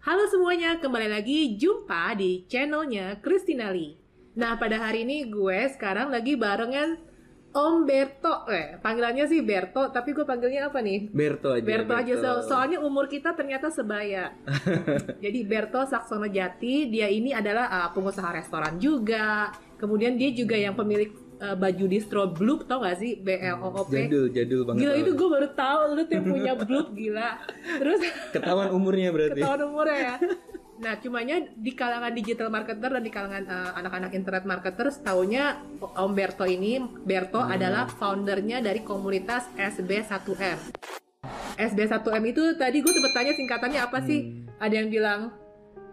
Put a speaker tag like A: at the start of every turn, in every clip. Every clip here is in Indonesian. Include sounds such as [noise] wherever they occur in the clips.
A: Halo semuanya, kembali lagi jumpa di channelnya Christina Lee. Nah, pada hari ini gue sekarang lagi barengan Om Berto. Eh, panggilannya sih Berto, tapi gue panggilnya apa nih?
B: Berto aja.
A: Berto aja, so- soalnya umur kita ternyata sebaya. [laughs] Jadi Berto Saksono Jati, dia ini adalah uh, pengusaha restoran juga. Kemudian dia juga yang pemilik uh, baju distro Bloop, tau gak sih? B L O O P.
B: Jadul, jadul banget.
A: Gila
B: tau.
A: itu gue baru tahu lu tuh yang punya Bloop gila. Terus [laughs]
B: Ketahuan umurnya berarti.
A: ketahuan umurnya ya. Nah, cumanya di kalangan digital marketer dan di kalangan uh, anak-anak internet marketer, setaunya Om Berto ini, Berto
B: Hmm.
A: adalah foundernya dari komunitas SB1M. SB1M itu tadi gue sempet tanya singkatannya apa sih?
B: Hmm.
A: Ada yang bilang,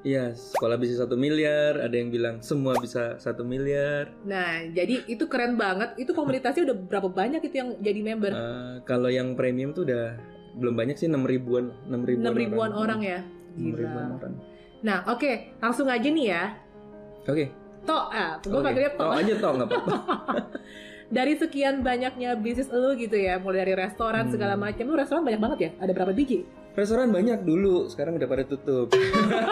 B: Iya, sekolah bisa satu miliar. Ada yang bilang semua bisa satu miliar.
A: nah jadi itu keren banget. Itu komunitasnya udah berapa banyak itu yang jadi member?
B: Eh, kalau yang premium tuh udah belum banyak sih 6 ribuan, 6 ribuan,
A: 6 ribuan orang, ya.
B: 6
A: Gila.
B: ribuan orang.
A: Nah, oke, langsung aja nih ya.
B: Oke.
A: Tok, ah, gue
B: oke.
A: panggilnya Tok.
B: Tok aja tok nggak apa-apa. [laughs]
A: dari sekian banyaknya bisnis lu gitu ya, mulai dari restoran
B: Hmm.
A: segala macam, lu restoran banyak banget ya? Ada berapa biji?
B: Restoran banyak dulu, sekarang udah pada tutup.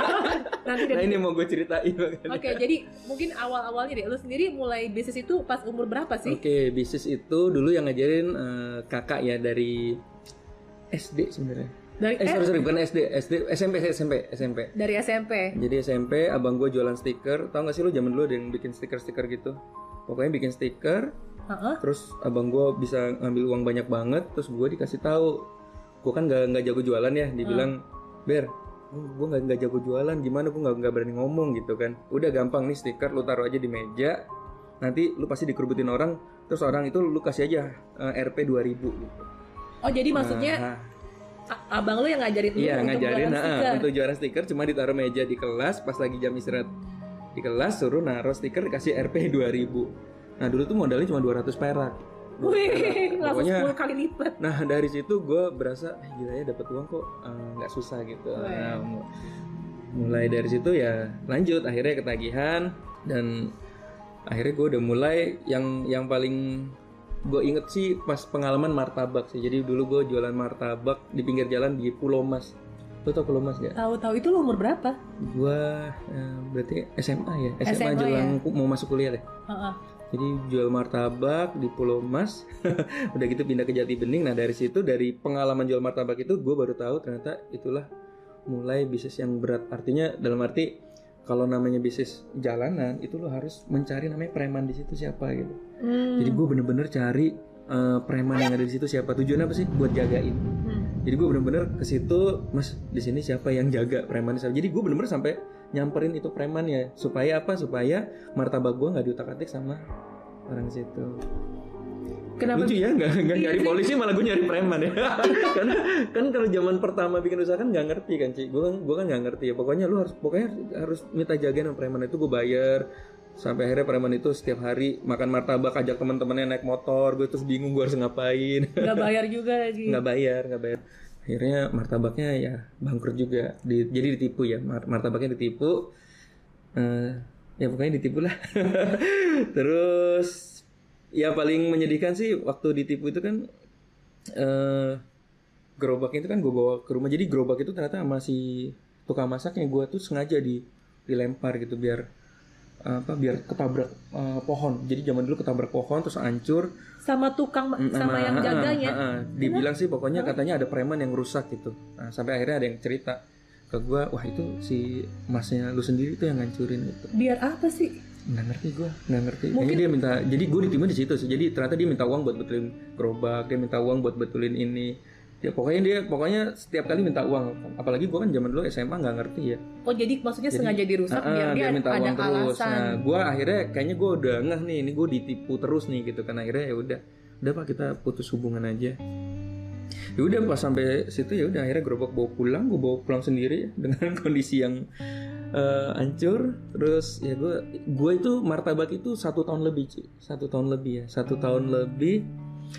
B: [laughs]
A: Nanti
B: nah ini mau gue ceritain.
A: Oke,
B: makanya.
A: jadi mungkin awal-awalnya deh, lu sendiri mulai bisnis itu pas umur berapa sih?
B: Oke, bisnis itu dulu yang ngajarin eh, kakak ya dari SD sebenarnya.
A: Dari
B: Eh, sorry, sorry, bukan SD, SD, SMP, SMP, SMP.
A: dari SMP.
B: Jadi SMP, abang gue jualan stiker. Tahu gak sih lu zaman dulu ada yang bikin stiker-stiker gitu? Pokoknya bikin stiker,
A: Heeh.
B: terus abang gue bisa ngambil uang banyak banget, terus gue dikasih tahu, gue kan nggak nggak jago jualan ya, dibilang, ber, gue nggak nggak jago jualan, gimana gue nggak nggak berani ngomong gitu kan? Udah gampang nih stiker, lu taruh aja di meja, nanti lu pasti dikerubutin orang, terus orang itu lu kasih aja eh, Rp 2000 gitu.
A: Oh, jadi maksudnya
B: Nah,
A: a- abang lu yang ngajarin lu
B: Iya
A: untuk
B: ngajarin
A: jualan
B: nah,
A: stiker.
B: untuk jualan stiker cuma ditaruh meja di kelas pas lagi jam istirahat di kelas suruh naruh stiker dikasih Rp 2000 Nah dulu tuh modalnya cuma 200 perak. 200
A: Wih, langsung
B: Pokoknya
A: 10 kali lipat.
B: nah dari situ gue berasa eh, gila ya dapat uang kok eh, nggak susah gitu. Nah, mu- mulai dari situ ya lanjut akhirnya ketagihan dan akhirnya gue udah mulai yang yang paling gue inget sih pas pengalaman martabak sih jadi dulu gue jualan martabak di pinggir jalan di Pulau Mas lo tau Pulau Mas gak?
A: Tahu-tahu itu lu umur berapa?
B: Gue eh, berarti SMA ya SMA,
A: SMA
B: jelang ku- mau masuk kuliah deh
A: Heeh.
B: Jadi jual martabak di Pulau Mas. [laughs] Udah gitu pindah ke Jati Bening. Nah dari situ dari pengalaman jual martabak itu gue baru tahu ternyata itulah mulai bisnis yang berat. Artinya dalam arti kalau namanya bisnis jalanan itu lo harus mencari namanya preman di situ siapa gitu.
A: Hmm.
B: jadi gue bener-bener cari eh, preman yang ada di situ siapa. Tujuannya apa sih? Buat jagain.
A: Hmm.
B: jadi gue bener-bener ke situ mas di sini siapa yang jaga preman siapa jadi gue bener-bener sampai nyamperin itu preman ya. Supaya apa? Supaya martabak gue nggak diutak atik sama orang situ.
A: Kenapa?
B: lucu ya nggak nggak nyari polisi malah gue nyari preman ya. [laughs] Kan kan kalau zaman pertama bikin usaha kan nggak ngerti kan Ci. Gue kan gue kan nggak ngerti ya. Pokoknya lu harus pokoknya harus minta jagain sama preman itu gue bayar. Sampai akhirnya preman itu setiap hari makan martabak ajak teman-temannya naik motor gue terus bingung gue harus ngapain.
A: Nggak bayar [laughs] juga lagi.
B: nggak bayar nggak bayar akhirnya martabaknya ya bangkrut juga. Di- jadi ditipu ya. Mar- martabaknya ditipu. Eh, ya pokoknya ditipu lah. [laughs] Terus ya paling menyedihkan sih waktu ditipu itu kan eh gerobaknya itu kan gue bawa ke rumah. Jadi gerobak itu ternyata masih tukang masaknya. Gue tuh sengaja di dilempar gitu biar apa biar ketabrak eh, pohon. Jadi zaman dulu ketabrak pohon terus hancur.
A: Sama tukang
B: Mm,
A: sama yang jaganya.
B: ah, ah. dibilang sih pokoknya katanya ada preman yang rusak gitu. Nah, sampai akhirnya ada yang cerita ke gua wah itu si masnya lu sendiri tuh yang ngancurin itu
A: Biar apa sih?
B: nggak ngerti gua nggak ngerti.
A: Mungkin-
B: dia minta jadi gua ditimu di situ sih. Jadi ternyata dia minta uang buat betulin gerobak dia minta uang buat betulin ini ya pokoknya dia pokoknya setiap kali minta uang apalagi gua kan zaman dulu SMA nggak ngerti ya
A: Oh, jadi maksudnya
B: Jadi,
A: sengaja dirusak
B: Ah,
A: biar
B: ah,
A: dia,
B: minta
A: ada
B: uang terus.
A: alasan.
B: Nah, gue akhirnya kayaknya gue udah ngeh nih, ini gue ditipu terus nih gitu kan akhirnya ya udah, udah pak kita putus hubungan aja. Ya udah pas sampai situ ya udah akhirnya gerobak bawa pulang, gue bawa pulang sendiri ya, [laughs] dengan kondisi yang eh, hancur. Terus ya gue, gue itu martabak itu satu tahun lebih sih, satu tahun lebih ya, satu tahun lebih.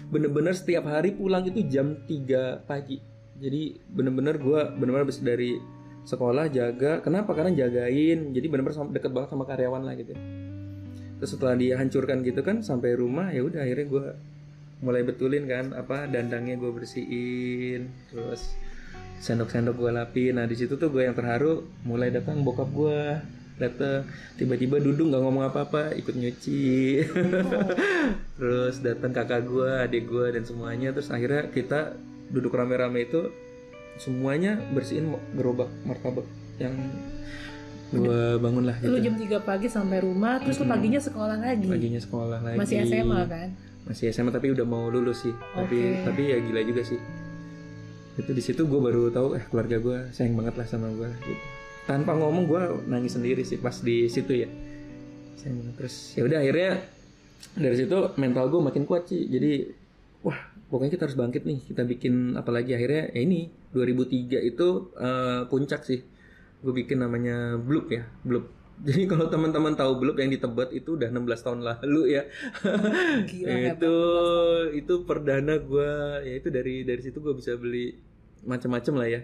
B: Bener-bener setiap hari pulang itu jam 3 pagi. Jadi bener-bener gue bener-bener habis dari sekolah jaga. Kenapa? Karena jagain. Jadi benar-benar sam- deket banget sama karyawan lah gitu terus setelah dihancurkan gitu kan sampai rumah ya udah akhirnya gue mulai betulin kan apa dandangnya gue bersihin terus sendok-sendok gue lapin. Nah di situ tuh gue yang terharu mulai datang bokap gue datang tiba-tiba duduk nggak ngomong apa-apa ikut nyuci. [laughs] Terus datang kakak gue adik gue dan semuanya. Terus akhirnya kita duduk rame-rame itu semuanya bersihin gerobak martabak yang gue bangun lah
A: Lu
B: gitu.
A: jam 3 pagi sampai rumah, terus lu paginya sekolah lagi.
B: paginya sekolah lagi.
A: Masih SMA kan?
B: masih SMA tapi udah mau lulus sih. Tapi
A: Oke.
B: tapi ya gila juga sih. Itu di situ gue baru tahu eh keluarga gue sayang banget lah sama gue gitu tanpa ngomong gue nangis sendiri sih pas di situ ya. Terus ya udah akhirnya dari situ mental gue makin kuat sih jadi wah pokoknya kita harus bangkit nih. Kita bikin apalagi akhirnya ya ini 2003 itu eh, puncak sih. Gue bikin namanya Bloop ya Bloop. [laughs] Jadi kalau teman-teman tahu Bloop yang di Tebet itu udah 16 tahun lalu ya. [laughs]
A: Gila, hebat.
B: itu itu perdana gue ya itu dari dari situ gue bisa beli macam-macam lah ya.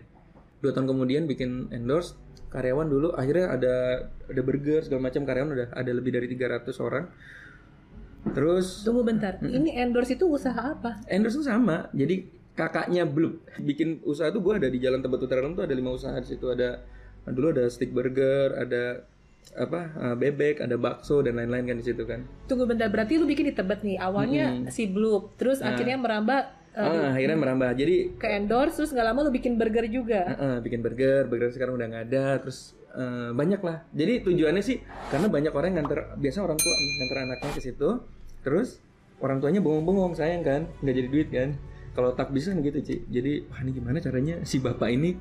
B: Dua tahun kemudian bikin endorse karyawan dulu akhirnya ada ada burger segala macam karyawan udah ada lebih dari 300 orang terus
A: Tunggu bentar. Ini endorse itu usaha apa?
B: endorse tuh sama jadi kakaknya Bloop bikin usaha tuh gue ada di Jalan Tebet Utara tuh ada lima usaha di situ ada dulu ada stick burger ada apa eh, bebek ada bakso dan lain-lain kan di situ kan
A: Tunggu bentar. Berarti lu bikin di Tebet nih. Awalnya si Bloop, terus akhirnya merambah
B: ah, akhirnya merambah jadi
A: ke endorse, terus nggak lama lu bikin burger juga.
B: Heeh, bikin burger, burger sekarang udah nggak ada, terus eh, banyak lah. Jadi tujuannya sih karena banyak orang yang nganter, biasa orang tua nih, nganter anaknya ke situ, terus orang tuanya bengong-bengong sayang kan, nggak jadi duit kan. Kalau tak bisa kan gitu Ci. Jadi wah ini gimana caranya si bapak ini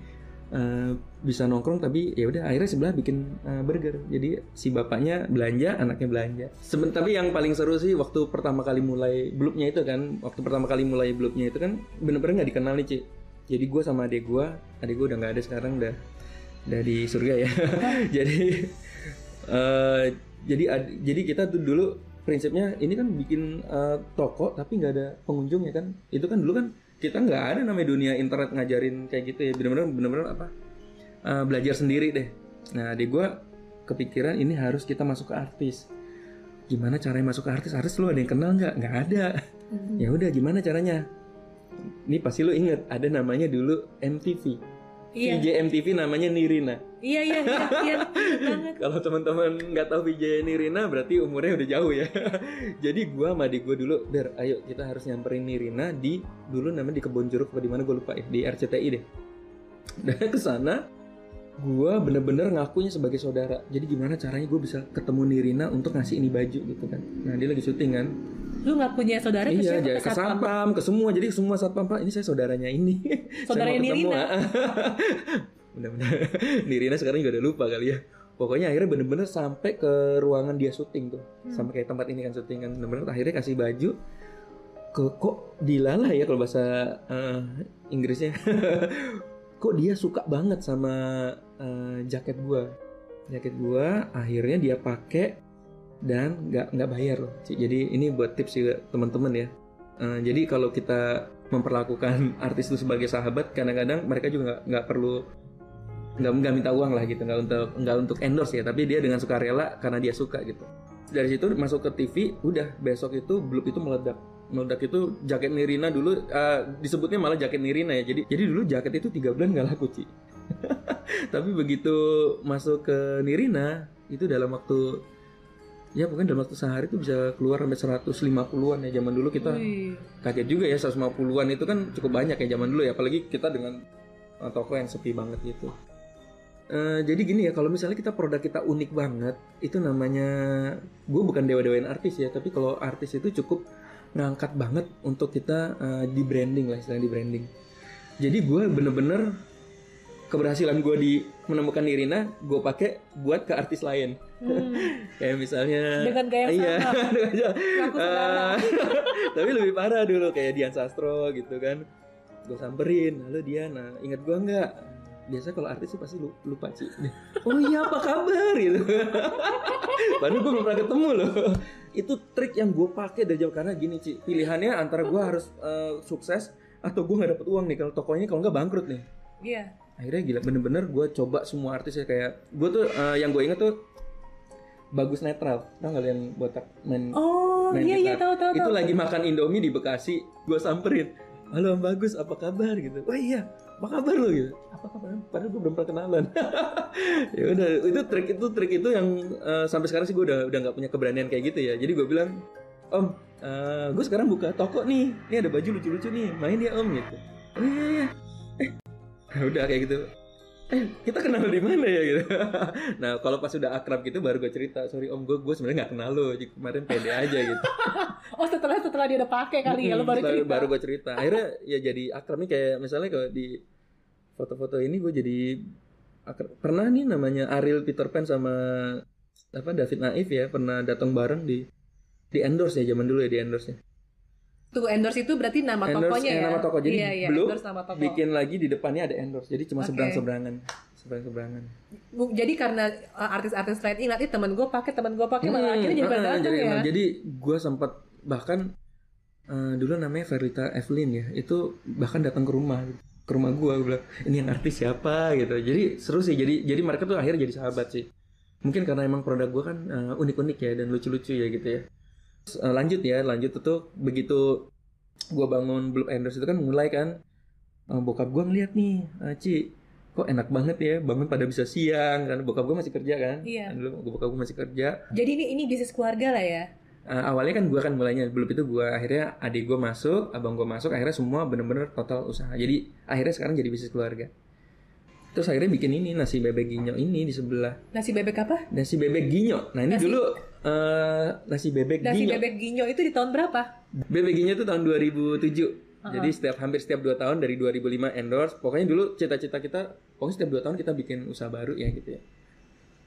B: eh, bisa nongkrong tapi ya udah akhirnya sebelah bikin eh, burger. Jadi si bapaknya belanja, anaknya belanja. Seben tapi yang paling seru sih waktu pertama kali mulai blupnya itu kan, waktu pertama kali mulai blupnya itu kan bener-bener nggak dikenal nih Ci. Jadi gue sama adik gue, adik gue udah nggak ada sekarang udah udah di surga ya. [laughs] jadi eh, jadi ad- jadi kita tuh dulu prinsipnya ini kan bikin eh, toko tapi nggak ada pengunjung ya kan. Itu kan dulu kan kita nggak ada namanya dunia internet ngajarin kayak gitu ya. Bener-bener bener-bener apa? eh, belajar sendiri deh. Nah, adik gue kepikiran ini harus kita masuk ke artis. Gimana caranya masuk ke artis? Artis lu ada yang kenal nggak? Nggak ada. Ya udah gimana caranya? Ini pasti lu inget ada namanya dulu MTV.
A: Iya.
B: VJ MTV namanya Nirina.
A: Iya iya iya iya.
B: Kalau teman-teman nggak tahu VJ Nirina berarti umurnya udah jauh ya. [laughs] Jadi gua sama adik gua dulu, Ber, ayo kita harus nyamperin Nirina di dulu namanya di Kebon Jeruk apa di mana gue lupa ya, di RCTI deh. Dan ke sana gua bener-bener ngakunya sebagai saudara. Jadi gimana caranya gue bisa ketemu Nirina untuk ngasih ini baju gitu kan. Nah, dia lagi syuting kan.
A: Lu nggak punya saudara ke
B: Iya,
A: siapa? Ke
B: ke
A: satpam?
B: ke semua. Jadi semua satpam, Pak, ini saya saudaranya ini. [laughs]
A: Saudaranya. Nirina. [laughs]
B: Benar-benar. [laughs] Nirina sekarang juga udah lupa kali ya. Pokoknya akhirnya bener-bener sampai ke ruangan dia syuting tuh.
A: Hmm.
B: Sampai kayak tempat ini kan syuting kan. Bener-bener akhirnya kasih baju ke kok dilalah ya kalau bahasa eh, Inggrisnya. kok dia suka banget sama eh, jaket gua. Jaket gua akhirnya dia pakai dan nggak nggak bayar loh. Jadi ini buat tips juga teman-teman ya. Eh, jadi kalau kita memperlakukan [laughs] artis itu sebagai sahabat, kadang-kadang mereka juga nggak nggak perlu nggak nggak minta uang lah gitu, nggak untuk nggak untuk endorse ya, tapi dia dengan sukarela karena dia suka gitu. Dari situ masuk ke TV, udah besok itu Bloop itu meledak. Meledak itu jaket Nirina dulu eh, disebutnya malah jaket Nirina ya. Jadi jadi dulu jaket itu tiga bulan nggak laku Ci. [laughs] tapi begitu masuk ke Nirina itu dalam waktu ya pokoknya dalam waktu sehari itu bisa keluar sampai 150-an ya. Zaman dulu kita
A: Wih.
B: kaget juga ya 150-an itu kan cukup banyak ya zaman dulu ya. Apalagi kita dengan uh, toko yang sepi banget gitu. Eh, jadi gini ya kalau misalnya kita produk kita unik banget itu namanya gue bukan dewa-dewain artis ya tapi kalau artis itu cukup ngangkat banget untuk kita eh, di branding lah istilahnya di branding. Jadi gue bener-bener keberhasilan gue di menemukan Nirina gue pakai buat ke artis lain
A: Hmm.
B: kayak misalnya
A: Dengan gaya
B: iya,
A: sama. [laughs]
B: Eh, [laughs] tapi lebih parah dulu kayak Dian Sastro gitu kan. Gue samperin halo Dian. Nah ingat gue nggak? Biasa kalau artis sih pasti lu- lupa sih [laughs] oh iya apa kabar? Gitu. Padahal gue belum pernah ketemu loh. Itu trik yang gue pakai dari jauh. Karena gini Ci pilihannya antara gue harus eh, sukses atau gue nggak dapet uang nih. Kalau tokonya kalau nggak bangkrut nih.
A: Iya.
B: akhirnya gila bener-bener gue coba semua artis ya. Kayak gue tuh eh, yang gue inget tuh bagus netral. Tau yang botak main
A: Oh
B: main
A: iya iya tahu tahu
B: itu
A: tahu.
B: lagi makan indomie di bekasi gue samperin halo Om bagus apa kabar? Gitu. Oh iya apa kabar lo gitu. Apa kabar? Padahal gue belum pernah kenalan [laughs] ya udah itu trik itu trik itu yang eh, sampai sekarang sih gue udah udah nggak punya keberanian kayak gitu ya. Jadi gue bilang om eh, gue sekarang buka toko nih. Ini ada baju lucu-lucu nih main ya om gitu. Oh iya iya eh [laughs] udah kayak gitu eh kita kenal di mana ya gitu [laughs] nah kalau pas udah akrab gitu baru gue cerita sorry om gue gue sebenarnya nggak kenal lo kemarin pede aja gitu [laughs]
A: Oh setelah setelah dia udah pakai kali ya lo baru cerita.
B: baru gue cerita akhirnya ya jadi akrab nih kayak misalnya kalau di foto-foto ini gue jadi akrab. pernah nih namanya Ariel Peter Pan sama apa David Naif ya pernah datang bareng di di endorse ya zaman dulu ya di endorse ya
A: Tuh endorse itu berarti nama
B: endorse
A: tokonya
B: eh,
A: ya.
B: nama toko jadi
A: iya, iya,
B: belum
A: endorse nama toko.
B: bikin lagi di depannya ada endorse. Jadi cuma
A: Oke.
B: seberang seberangan seberang seberangan
A: Bu- Jadi karena uh, artis-artis lain ingat ih teman gue pakai teman gue pakai malah akhirnya jadi pada
B: Hmm, jadi,
A: ya.
B: jadi gue sempat bahkan eh, dulu namanya Verita Evelyn ya itu bahkan datang ke rumah. Ke rumah gue gue bilang ini yang artis siapa? gitu. Jadi seru sih. Jadi jadi mereka tuh akhirnya jadi sahabat sih. Mungkin karena emang produk gue kan eh, unik-unik ya dan lucu-lucu ya gitu ya. eh, lanjut ya lanjut itu begitu gue bangun Blue Endorse itu kan mulai kan eh, bokap gue ngeliat nih "Ah, Ci kok enak banget ya bangun pada bisa siang kan? Bokap gue masih kerja kan?
A: Iya.
B: dulu bokap gue masih kerja.
A: Jadi ini ini bisnis keluarga lah ya.
B: Uh, awalnya kan gue kan mulainya belum itu gue akhirnya adik gue masuk abang gue masuk akhirnya semua bener-bener total usaha. Jadi akhirnya sekarang jadi bisnis keluarga. Terus akhirnya bikin ini nasi bebek ginyo ini di sebelah.
A: Nasi bebek apa?
B: nasi bebek ginyo. Nah ini
A: Nasi-
B: dulu uh, nasi bebek
A: Nasi
B: ginyo
A: bebek ginyo itu di tahun berapa?
B: bebek ginyo itu tahun 2007
A: Uh-huh.
B: jadi setiap hampir setiap dua tahun dari 2005 endorse pokoknya dulu cita-cita kita pokoknya setiap dua tahun kita bikin usaha baru ya gitu ya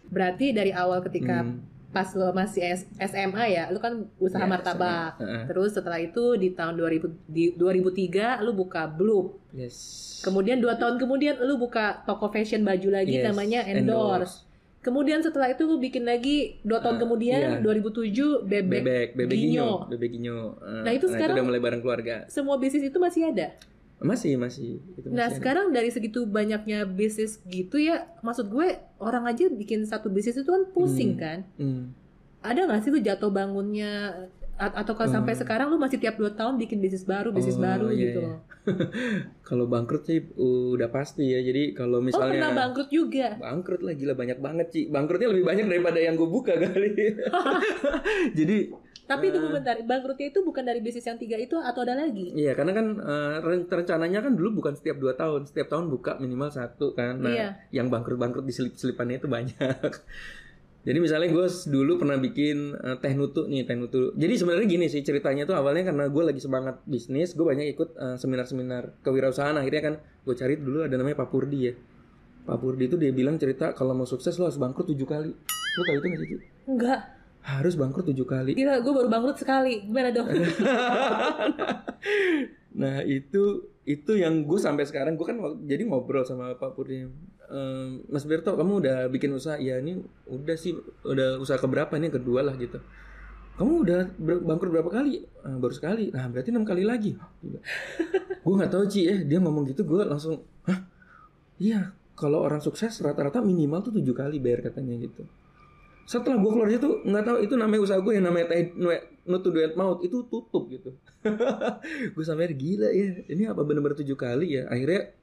A: Berarti dari awal ketika
B: Hmm.
A: pas lo masih SMA ya, lu kan usaha
B: Ya,
A: martabak.
B: SMA. Heeh.
A: Terus setelah itu di tahun 2000 di 2003 lu buka Bloop.
B: yes
A: Kemudian dua tahun kemudian lu buka toko fashion baju lagi
B: Yes,
A: namanya Endorse. Kemudian setelah itu lu bikin lagi dua tahun
B: Ah,
A: kemudian
B: iya.
A: 2007 bebek.
B: bebek bebek
A: Ginyo.
B: ginyo bebek ginyo Uh,
A: Nah, itu sekarang-
B: udah mulai bareng keluarga
A: Semua bisnis itu masih ada.
B: masih masih itu masih
A: Nah
B: ada.
A: sekarang dari segitu banyaknya bisnis gitu ya, maksud gue orang aja bikin satu bisnis itu kan pusing
B: Hmm.
A: kan.
B: Hmm.
A: Ada nggak sih lu jatuh bangunnya atau kalau sampai
B: Hmm.
A: sekarang lu masih tiap dua tahun bikin bisnis baru, bisnis
B: Oh,
A: baru
B: iya,
A: gitu
B: iya. [laughs] kalau bangkrut sih udah pasti ya jadi kalau
A: Oh pernah
B: misalnya
A: bangkrut juga.
B: bangkrut lah gila banyak banget sih bangkrutnya lebih banyak daripada yang gue buka kali [laughs] [laughs] jadi
A: Tapi tunggu
B: Eh.
A: bentar, bangkrutnya itu bukan dari bisnis yang tiga itu atau ada lagi?
B: Iya, karena kan ren- rencananya kan dulu bukan setiap dua tahun, setiap tahun buka minimal satu kan. Nah,
A: Iya.
B: yang bangkrut-bangkrut di selip-selipannya itu banyak. Jadi misalnya gue dulu pernah bikin eh, teh nutu nih, teh nutu. Jadi sebenarnya gini sih ceritanya tuh awalnya karena gue lagi semangat bisnis, gue banyak ikut eh, seminar-seminar kewirausahaan. Akhirnya kan gue cari dulu ada namanya Pak Purdi ya. Pak Purdi itu dia bilang cerita kalau mau sukses lo harus bangkrut tujuh kali. Lo tau itu nggak sih?
A: Enggak.
B: Harus bangkrut tujuh kali.
A: Gila, gue baru bangkrut sekali. Gimana dong? [laughs]
B: nah itu itu yang gue sampai sekarang gue kan jadi ngobrol sama Pak Purdi "Ehm, Mas Berto kamu udah bikin usaha? Ya ini udah sih udah usaha keberapa? Ini kedua lah gitu. Kamu udah bangkrut berapa kali? "Ah, baru sekali. Nah berarti enam kali lagi. [laughs] Gue nggak tahu Ci eh dia ngomong gitu gue langsung hah? Iya kalau orang sukses rata-rata minimal tuh tujuh kali bayar katanya gitu. Setelah gue keluar itu nggak tahu itu namanya usaha gue yang namanya teh nutu duet maut itu tutup gitu. [laughs] Gue sampai gila ya ini apa bener-bener tujuh kali ya? Akhirnya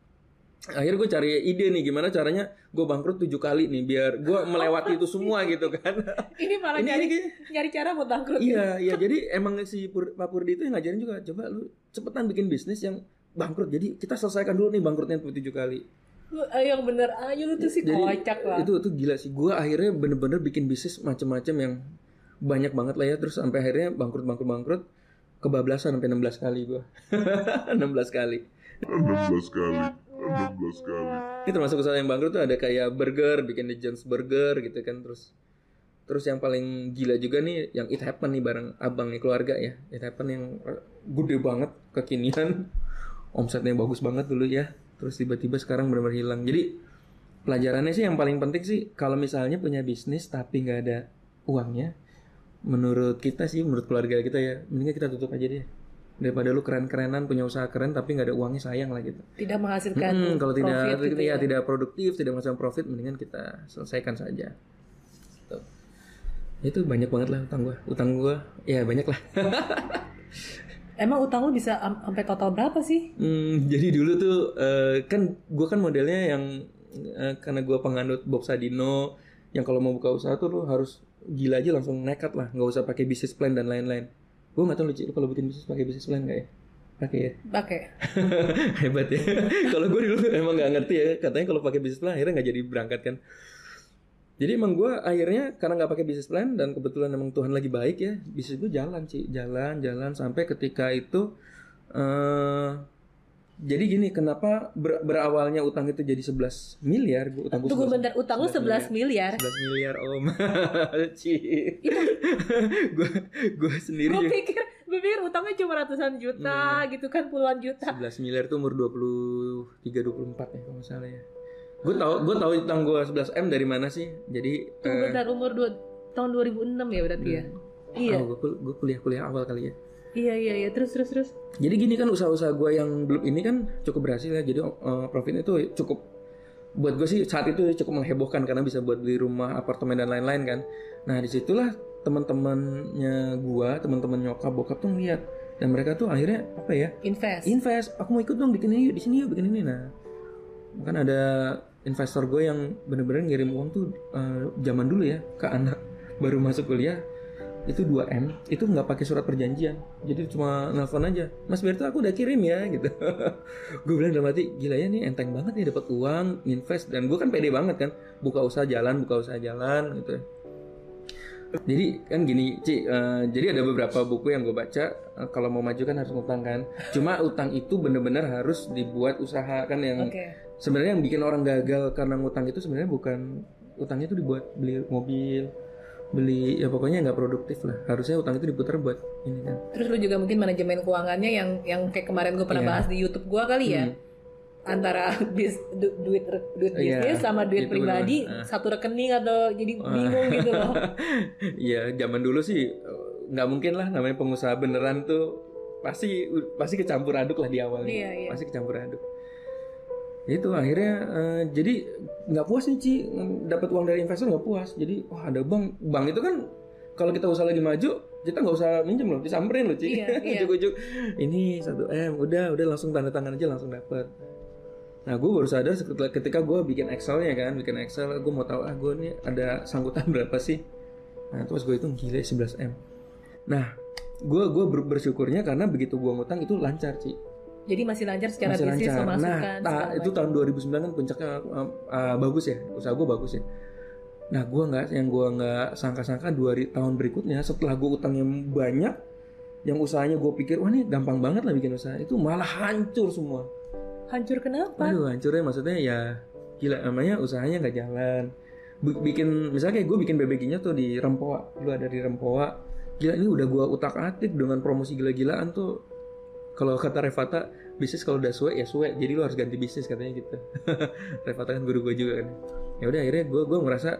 B: akhirnya gue cari ide nih gimana caranya gue bangkrut tujuh kali nih biar gue [laughs] melewati itu semua gitu kan. [laughs]
A: Ini malah
B: ini,
A: nyari
B: ini
A: nyari cara buat bangkrut.
B: iya iya [laughs] jadi emang si Pur, Pak Purdi itu yang ngajarin juga coba lu cepetan bikin bisnis yang bangkrut. Jadi kita selesaikan dulu nih bangkrutnya tujuh kali.
A: Lu, ayo yang bener ayo lu tuh sih
B: Jadi,
A: kocak lah.
B: itu itu gila sih. Gue akhirnya bener-bener bikin bisnis macam-macam yang banyak banget lah ya. Terus sampai akhirnya bangkrut bangkrut bangkrut kebablasan sampai 16 kali gue 16 kali.
C: 16 kali 16 kali
B: ini termasuk usaha yang bangkrut tuh ada kayak burger bikin di Jones Burger gitu kan terus terus yang paling gila juga nih yang It Happen nih bareng abang nih keluarga ya. It Happen yang gede banget kekinian. [laughs] Omsetnya bagus banget dulu ya terus tiba-tiba sekarang benar-benar hilang. Jadi pelajarannya sih yang paling penting sih kalau misalnya punya bisnis tapi nggak ada uangnya menurut kita sih menurut keluarga kita ya mendingan kita tutup aja deh daripada lu keren-kerenan punya usaha keren tapi nggak ada uangnya sayang lah gitu
A: Tidak menghasilkan
B: Hmm, kalau tidak
A: profit gitu
B: ya,
A: ya.
B: tidak produktif, tidak menghasilkan profit, mendingan kita selesaikan saja. Tuh. Itu banyak banget lah utang gua. Utang gua ya banyak lah. [laughs]
A: Emang utang lu bisa am- sampai total berapa sih?
B: Hmm, jadi dulu tuh eh, kan gue kan modelnya yang eh, karena gue penganut Bob Sadino yang kalau mau buka usaha tuh lu harus gila aja langsung nekat lah nggak usah pakai business plan dan lain-lain gue nggak tahu lu, kalau bikin bisnis pakai business plan nggak ya? Pakai ya?
A: Pakai. [laughs]
B: hebat ya. [laughs] Kalau gue dulu emang nggak ngerti ya. Katanya kalau pakai business plan akhirnya nggak jadi berangkat kan? Jadi emang gue akhirnya karena nggak pakai business plan dan kebetulan emang Tuhan lagi baik ya bisnis gue jalan sih jalan jalan sampai ketika itu eh jadi gini kenapa ber- berawalnya utang itu jadi 11 miliar gue utang
A: Tunggu
B: 11
A: bentar, utang lu 11 miliar.
B: 11 miliar om [laughs] Ci gue [laughs] gue sendiri
A: Gue
B: juga-
A: pikir, gue pikir utangnya cuma ratusan juta gitu kan, puluhan juta.
B: 11 miliar tuh umur 23 24 ya kalau nggak salah ya. Gue tau gue tahu utang gue 11 m dari mana sih? Jadi
A: Tunggu bentar, umur dua, tahun 2006 ya berarti ya? Iya,
B: gue kuliah kuliah awal kali ya.
A: Iya, iya, iya. Terus, terus, terus.
B: Jadi gini kan usaha-usaha gue yang belum ini kan cukup berhasil ya. Jadi eh, profitnya itu cukup buat gue sih saat itu cukup menghebohkan karena bisa buat beli rumah, apartemen dan lain-lain kan. Nah di situlah teman-temannya gue, teman-teman nyokap bokap tuh ngeliat dan mereka tuh akhirnya apa ya?
A: Invest.
B: invest aku mau ikut dong bikin ini yuk di sini yuk bikin ini nah kan ada investor gue yang bener-bener ngirim uang tuh eh, zaman dulu ya ke anak [laughs] baru masuk kuliah itu 2 m itu nggak pakai surat perjanjian jadi cuma nelfon aja mas Berto aku udah kirim ya gitu [laughs] gue bilang dalam hati gila ya nih enteng banget nih dapat uang invest dan gue kan pede banget kan buka usaha jalan buka usaha jalan gitu jadi kan gini Ci, eh, jadi ada beberapa buku yang gue baca eh, kalau mau maju kan harus ngutang kan. Cuma utang itu bener-bener harus dibuat usaha kan yang
A: Oke.
B: sebenarnya yang bikin orang gagal karena ngutang itu sebenarnya bukan utangnya itu dibuat beli mobil, beli ya pokoknya nggak produktif lah. Harusnya utang itu diputar buat ini kan.
A: Terus lu juga mungkin manajemen keuangannya yang yang kayak kemarin gue pernah
B: Iya.
A: bahas di YouTube gue kali ya.
B: Hmm.
A: Antara [laughs] bis, du- duit duit
B: Iya,
A: bisnis sama duit pribadi
B: bener. Ah.
A: satu rekening atau jadi bingung gitu loh. [laughs]
B: Iya zaman dulu sih eh, nggak mungkin lah namanya pengusaha beneran tuh pasti pasti kecampur aduk lah di awalnya.
A: Iya, iya.
B: Pasti kecampur aduk. Itu akhirnya eh, jadi nggak puas nih Ci dapat uang dari investor nggak puas. Jadi wah ada bank bank itu kan kalau kita usaha lagi maju kita nggak usah minjem loh disamperin loh Ci.
A: Iya, [laughs] iya.
B: Ini satu m udah udah langsung tanda tangan aja langsung dapat. Nah gue baru sadar ketika gue bikin Excelnya kan, bikin Excel, gue mau tahu ah gue nih ada sangkutan [laughs] berapa sih? Nah terus gue hitung gila 11 m. Nah gue gue bersyukurnya karena begitu gue ngutang itu lancar sih,
A: Jadi masih lancar secara
B: masih
A: bisnis
B: lancar. Nah ta- itu tahun 2009 kan puncaknya uh, uh, bagus ya, usaha gue bagus ya. Nah gue nggak, yang gue nggak sangka-sangka dua tahun berikutnya setelah gue utang yang banyak, yang usahanya gue pikir wah ini gampang banget lah bikin usaha itu malah hancur semua.
A: Hancur kenapa?
B: Aduh hancurnya maksudnya ya gila namanya usahanya nggak jalan. Bikin misalnya kayak gue bikin BBG-nya tuh di Rempoa, lu ada di Rempoa. Gila ini udah gue utak atik dengan promosi gila-gilaan tuh. Kalau kata Revata bisnis kalau udah suwe ya suwe, jadi lu harus ganti bisnis katanya gitu. [laughs] Revata kan guru gue juga kan. Ya udah akhirnya gue gue ngerasa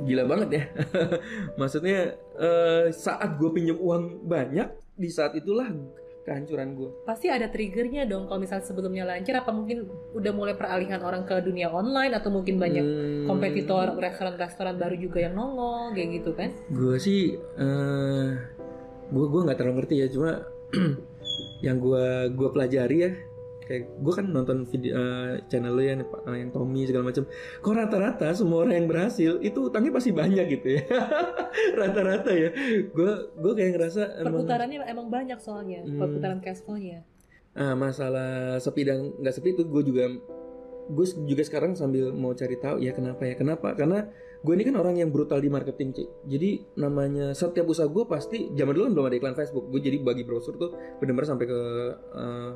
B: gila banget ya. [laughs] Maksudnya eh, saat gue pinjam uang banyak di saat itulah kehancuran gue.
A: Pasti ada triggernya dong kalau misalnya sebelumnya lancar apa mungkin udah mulai peralihan orang ke dunia online atau mungkin banyak
B: Hmm.
A: kompetitor restoran-restoran baru juga yang nongol kayak gitu kan?
B: gue sih eh gue gue nggak terlalu ngerti ya cuma [clears throat] yang gue gue pelajari ya. Kayak gue kan nonton video eh, channel lo ya Pak, eh, yang Tommy segala macam kok rata-rata semua orang yang berhasil itu utangnya pasti banyak gitu ya. [laughs] Rata-rata ya. Gue gue kayak ngerasa emang
A: Perputarannya emang banyak soalnya,
B: Hmm.
A: perputaran cash flow-nya.
B: ah, masalah sepi dan nggak sepi itu gue juga gue juga sekarang sambil mau cari tahu ya kenapa ya kenapa? Karena gue ini kan orang yang brutal di marketing Ci. jadi namanya setiap usaha gue pasti zaman dulu belum ada iklan Facebook. Gue jadi bagi brosur tuh benar-benar sampai ke eh,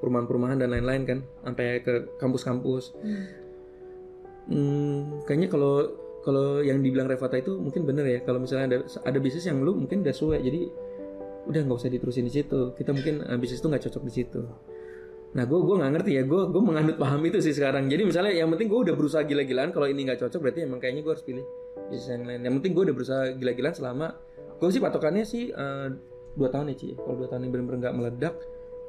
B: perumahan-perumahan dan lain-lain kan sampai ke kampus-kampus.
A: Hmm,
B: kayaknya kalau kalau yang dibilang Revata itu mungkin bener ya. Kalau misalnya ada ada bisnis yang lu mungkin udah suwe jadi udah nggak usah diterusin di situ. Kita mungkin eh, bisnis itu nggak cocok di situ nah gue gue nggak ngerti ya gue gue menganut paham itu sih sekarang jadi misalnya yang penting gue udah berusaha gila-gilaan kalau ini nggak cocok berarti emang kayaknya gue harus pilih bisnis yang lain yang penting gue udah berusaha gila-gilaan selama gue sih patokannya sih eh, dua tahun ya Ci kalau dua tahun ini bener-bener nggak meledak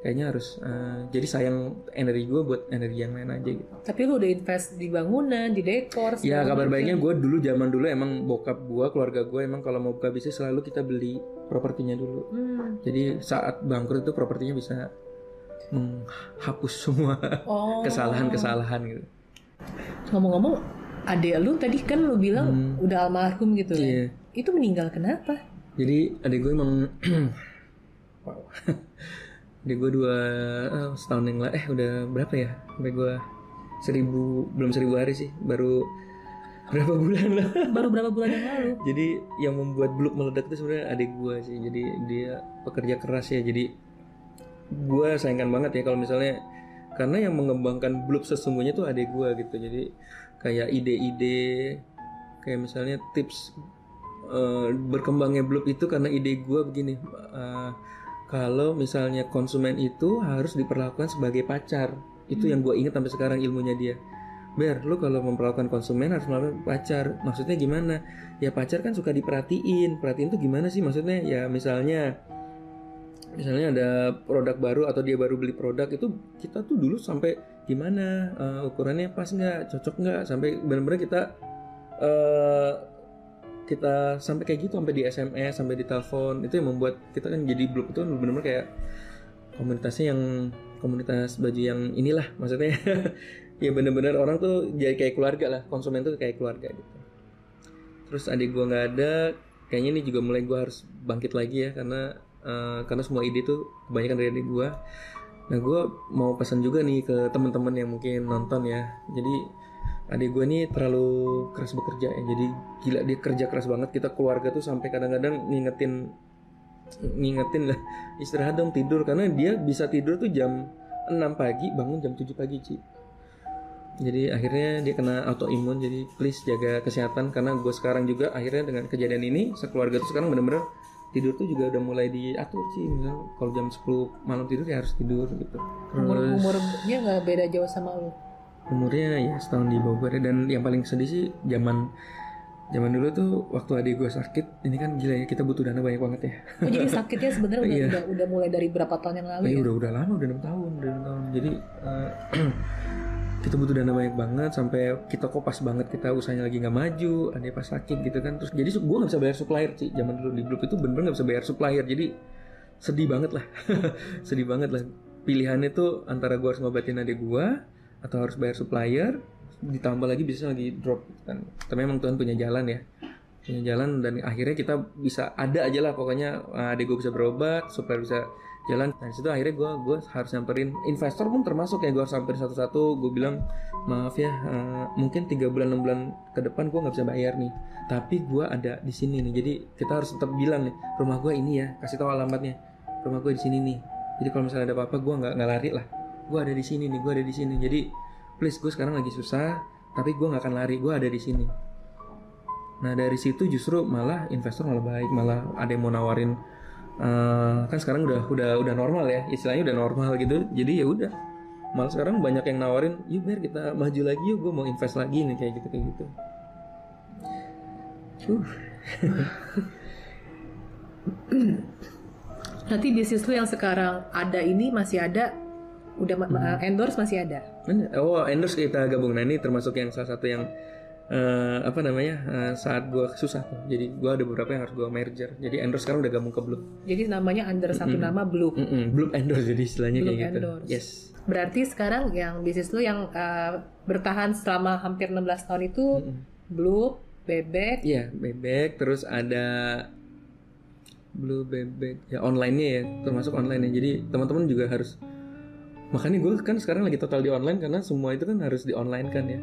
B: kayaknya harus eh, jadi sayang energi gue buat energi yang lain aja gitu
A: Tapi lu udah invest di bangunan, di dekor.
B: Ya kabar baiknya gue dulu zaman dulu emang bokap gue keluarga gue emang kalau mau buka bisnis selalu kita beli propertinya dulu.
A: Hmm.
B: Jadi saat bangkrut itu propertinya bisa menghapus semua
A: Oh.
B: kesalahan-kesalahan gitu.
A: Ngomong-ngomong, adek lu tadi kan lu bilang
B: Hmm.
A: udah almarhum gitu ya.
B: Iya.
A: Itu meninggal kenapa?
B: Jadi adik gue emang wow. [clears throat] adik gue dua eh, setahun yang lalu eh udah berapa ya? Sampai gue seribu belum seribu hari sih baru berapa bulan lah. [laughs]
A: Baru berapa bulan yang lalu?
B: Jadi yang membuat Blue meledak itu sebenarnya adik gue sih. Jadi dia pekerja keras ya. Jadi gue sayangkan banget ya kalau misalnya karena yang mengembangkan Blue sesungguhnya tuh adik gue gitu. Jadi kayak ide-ide kayak misalnya tips eh, berkembangnya Blue itu karena ide gue begini. eh, kalau misalnya konsumen itu harus diperlakukan sebagai pacar. Itu yang gue ingat sampai sekarang ilmunya dia. Ber, lu kalau memperlakukan konsumen harus melalui pacar. Maksudnya gimana? Ya pacar kan suka diperhatiin. Perhatiin tuh gimana sih? Maksudnya ya misalnya misalnya ada produk baru atau dia baru beli produk itu kita tuh dulu sampai gimana Eh, ukurannya pas nggak cocok nggak sampai benar-benar kita eh kita sampai kayak gitu sampai di SMS sampai di telepon itu yang membuat kita kan jadi blog itu benar-benar kayak komunitasnya yang komunitas baju yang inilah maksudnya. [laughs] Ya bener-bener orang tuh jadi kayak keluarga lah konsumen tuh kayak keluarga gitu. Terus adik gua nggak ada kayaknya ini juga mulai gua harus bangkit lagi ya karena eh, karena semua ide tuh kebanyakan dari adik gua. Nah gua mau pesan juga nih ke teman-teman yang mungkin nonton ya. Jadi adik gue ini terlalu keras bekerja ya. Jadi gila dia kerja keras banget. Kita keluarga tuh sampai kadang-kadang ngingetin ngingetin lah [laughs] istirahat dong tidur. Karena dia bisa tidur tuh jam 6 pagi bangun jam 7 pagi Ci. Jadi akhirnya dia kena autoimun. Jadi please jaga kesehatan. Karena gue sekarang juga akhirnya dengan kejadian ini sekeluarga tuh sekarang bener-bener tidur tuh juga udah mulai diatur sih misal kalau jam 10 malam tidur ya harus tidur gitu
A: Umur
B: Terus-
A: umurnya nggak beda jauh sama lu.
B: umurnya ya setahun di bawah gue dan yang paling sedih sih zaman zaman dulu tuh waktu adik gue sakit ini kan gila ya kita butuh dana banyak banget ya
A: Oh, jadi sakitnya sebenarnya udah, [laughs]
B: Iya.
A: udah udah mulai dari berapa tahun yang lalu
B: Tapi
A: ya?
B: udah udah lama udah enam tahun udah enam tahun jadi eh, [clears throat] kita butuh dana banyak banget sampai kita kopas banget kita usahanya lagi nggak maju ada pas sakit gitu kan. Terus jadi gue nggak bisa bayar supplier sih zaman dulu di grup itu bener-bener nggak bisa bayar supplier jadi sedih banget lah. [laughs] Sedih banget lah. Pilihannya tuh antara gue harus ngobatin adik gue atau harus bayar supplier ditambah lagi bisa lagi drop kan. Tapi memang Tuhan punya jalan ya. Punya jalan dan akhirnya kita bisa ada aja lah pokoknya uh, adik gue bisa berobat supplier bisa jalan. Nah situ akhirnya gue gue harus nyamperin. Investor pun termasuk ya gue harus samperin satu-satu. Gue bilang maaf ya uh, mungkin tiga bulan enam bulan ke depan gue nggak bisa bayar nih. Tapi gue ada di sini nih jadi kita harus tetap bilang nih rumah gue ini ya kasih tahu alamatnya. Rumah gue di sini nih. Jadi kalau misalnya ada apa-apa gue nggak nggak lari lah. Gue ada di sini nih gue ada di sini. Jadi please gue sekarang lagi susah tapi gue nggak akan lari gue ada di sini. Nah dari situ justru malah investor malah baik malah ada yang mau nawarin eh, kan sekarang udah udah udah normal ya istilahnya udah normal gitu. Jadi ya udah. Malah sekarang banyak yang nawarin yuk biar kita maju lagi yuk gue mau invest lagi nih kayak gitu kayak gitu. Uh
A: Berarti bisnis lu yang sekarang ada ini masih ada, udah ma- endorse masih ada.
B: Oh, endorse kita gabung. Nah, ini termasuk yang salah satu yang eh, apa namanya? eh, saat gua susah tuh. Jadi gua ada beberapa yang harus gua merger. Jadi endorse sekarang udah gabung ke Blue.
A: Jadi namanya under satu nama Blue.
B: Mm-mm, Blue endorse jadi istilahnya
A: Blue
B: kayak gitu.
A: endorse.
B: Yes.
A: Berarti sekarang yang bisnis lu yang uh, bertahan selama hampir 16 tahun itu Blue, Bebek,
B: Iya, bebek terus ada Blue bebek ya online-nya ya, termasuk online ya. Jadi teman-teman juga harus makanya gue kan sekarang lagi total di online karena semua itu kan harus di online kan ya.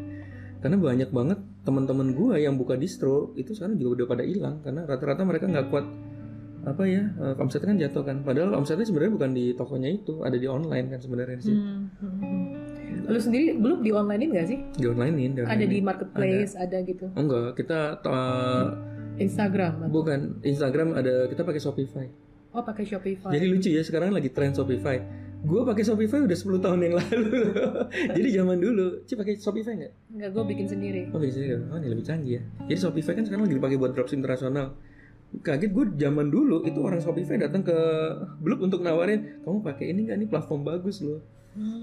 B: Karena banyak banget teman-teman gue yang buka distro itu sekarang juga udah pada hilang karena rata-rata mereka nggak kuat apa ya eh, omsetnya kan jatuh kan. Padahal omsetnya sebenarnya bukan di tokonya itu, ada di online kan sebenarnya di situ.
A: Hmm, hmm, hmm. Lu sendiri belum di online nggak sih?
B: Di onlinein, di
A: Ada di
B: onlinein.
A: marketplace, ada, gitu.
B: Oh, enggak, kita eh,
A: Instagram.
B: bukan Instagram ada kita pakai Shopify.
A: Oh, pakai Shopify.
B: Jadi lucu ya sekarang lagi tren Shopify. Gue pakai Shopify udah 10 tahun yang lalu. [laughs] Jadi zaman dulu, Ci pakai Shopify nggak?
A: Enggak, gue bikin sendiri.
B: Oh bikin sendiri. Oh ini lebih canggih ya. Jadi Shopify kan sekarang lagi dipakai buat dropship internasional. kaget gue zaman dulu itu orang Shopify datang ke Blue untuk nawarin kamu pakai ini nggak nih platform bagus loh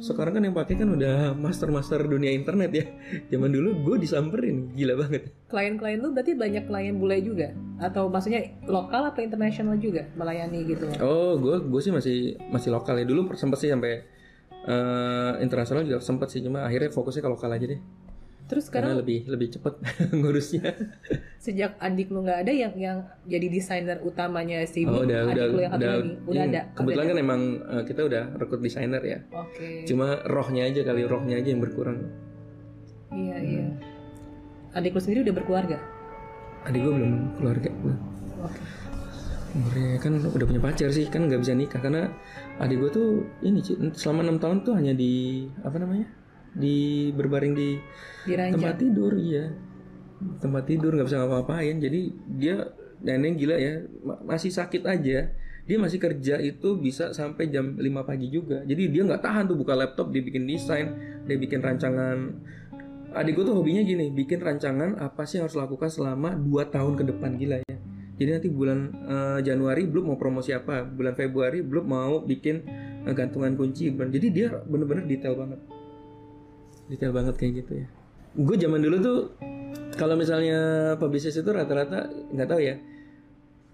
B: sekarang kan yang pakai kan udah master-master dunia internet ya. Zaman dulu gue disamperin gila banget.
A: Klien-klien lu berarti banyak klien bule juga? Atau maksudnya lokal apa internasional juga melayani gitu?
B: oh gue gue sih masih masih lokal ya. Dulu sempet sih sampai eh, internasional juga sempet sih. Cuma akhirnya fokusnya ke lokal aja deh
A: Terus
B: karena
A: sekarang
B: lebih lebih cepet [laughs] ngurusnya
A: sejak adik lu nggak ada yang yang jadi desainer utamanya si
B: oh udah
A: adik
B: udah
A: lu yang
B: udah
A: lagi udah
B: hmm,
A: ada.
B: kebetulan kan emang eh, kita udah rekrut desainer ya.
A: Oke.
B: cuma rohnya aja kali rohnya aja yang berkurang
A: Iya iya. Adik lu sendiri udah berkeluarga?
B: adik gue belum keluarga.
A: Oke.
B: umurnya kan udah punya pacar sih kan nggak bisa nikah karena adik gue tuh ini selama enam tahun tuh hanya di apa namanya di berbaring di
A: Diranjang.
B: tempat tidur iya. Tempat tidur nggak bisa ngapa-ngapain. Jadi dia nenek gila ya ma- masih sakit aja. Dia masih kerja itu bisa sampai jam 5 pagi juga. Jadi dia nggak tahan tuh buka laptop dia bikin desain dia bikin rancangan. Adik gue tuh hobinya gini bikin rancangan apa sih yang harus lakukan selama 2 tahun ke depan gila ya. Jadi nanti bulan eh, Januari belum mau promosi apa bulan Februari belum mau bikin eh, gantungan kunci. Jadi dia bener-bener detail banget detail banget kayak gitu ya gue zaman dulu tuh kalau misalnya pebisnis itu rata-rata nggak tahu ya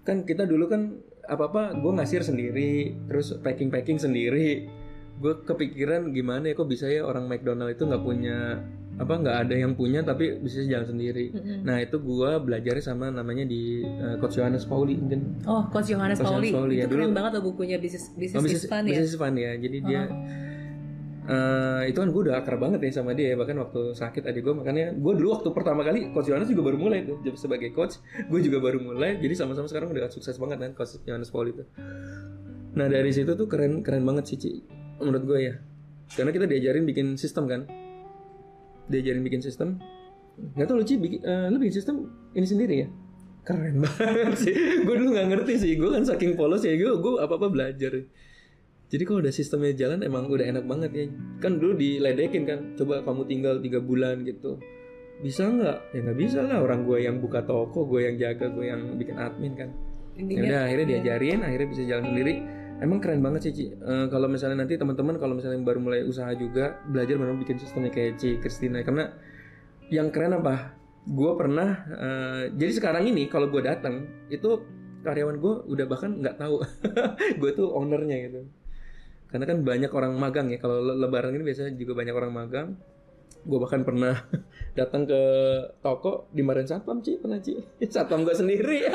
B: kan kita dulu kan apa apa gue ngasir sendiri terus packing packing sendiri gue kepikiran gimana ya kok bisa ya orang McDonald itu nggak punya apa nggak ada yang punya tapi bisa jalan sendiri
A: Mm-mm.
B: nah itu gue belajarnya sama namanya di eh, Coach Johannes Pauli mungkin
A: Oh, Coach Johannes
B: Coach
A: Pauli.
B: Johannes Pauli, ya.
A: Itu keren
B: Dulu-
A: banget loh bukunya bisnis bisnis
B: Oh,
A: fun ya.
B: bisnis fun ya jadi dia Eh, itu kan gue udah akrab banget ya sama dia bahkan waktu sakit adik gue makanya gue dulu waktu pertama kali coach Yohanes juga baru mulai tuh sebagai coach gue juga baru mulai jadi sama-sama sekarang udah sukses banget kan coach Yohanes Paul itu. Nah dari situ tuh keren keren banget sih Ci menurut gue ya. Karena kita diajarin bikin sistem kan. Diajarin bikin sistem. Nggak tau lu Ci bikin, eh, lu bikin sistem ini sendiri ya? Keren [laughs] banget sih. Gue dulu nggak ngerti sih gue kan saking polos ya gue gue apa apa belajar jadi kalau udah sistemnya jalan emang udah enak banget ya. Kan dulu diledekin kan coba kamu tinggal tiga bulan gitu. Bisa nggak? Ya nggak bisa lah orang gue yang buka toko gue yang jaga gue yang bikin admin kan. Ya udah akhirnya diajarin akhirnya bisa jalan sendiri. Emang keren banget sih Ci. Eh, kalau misalnya nanti teman-teman kalau misalnya baru mulai usaha juga belajar benar bikin sistemnya kayak Ci Christina karena yang keren apa? Gue pernah eh, jadi sekarang ini kalau gue datang itu karyawan gue udah bahkan nggak tahu. [laughs] Gue tuh ownernya gitu karena kan banyak orang magang ya. Kalau le- lebaran ini biasanya juga banyak orang magang. Gue bahkan pernah [laughs] datang ke toko dimarahin satpam Ci? Pernah Ci? [laughs] Satpam gue sendiri. [laughs]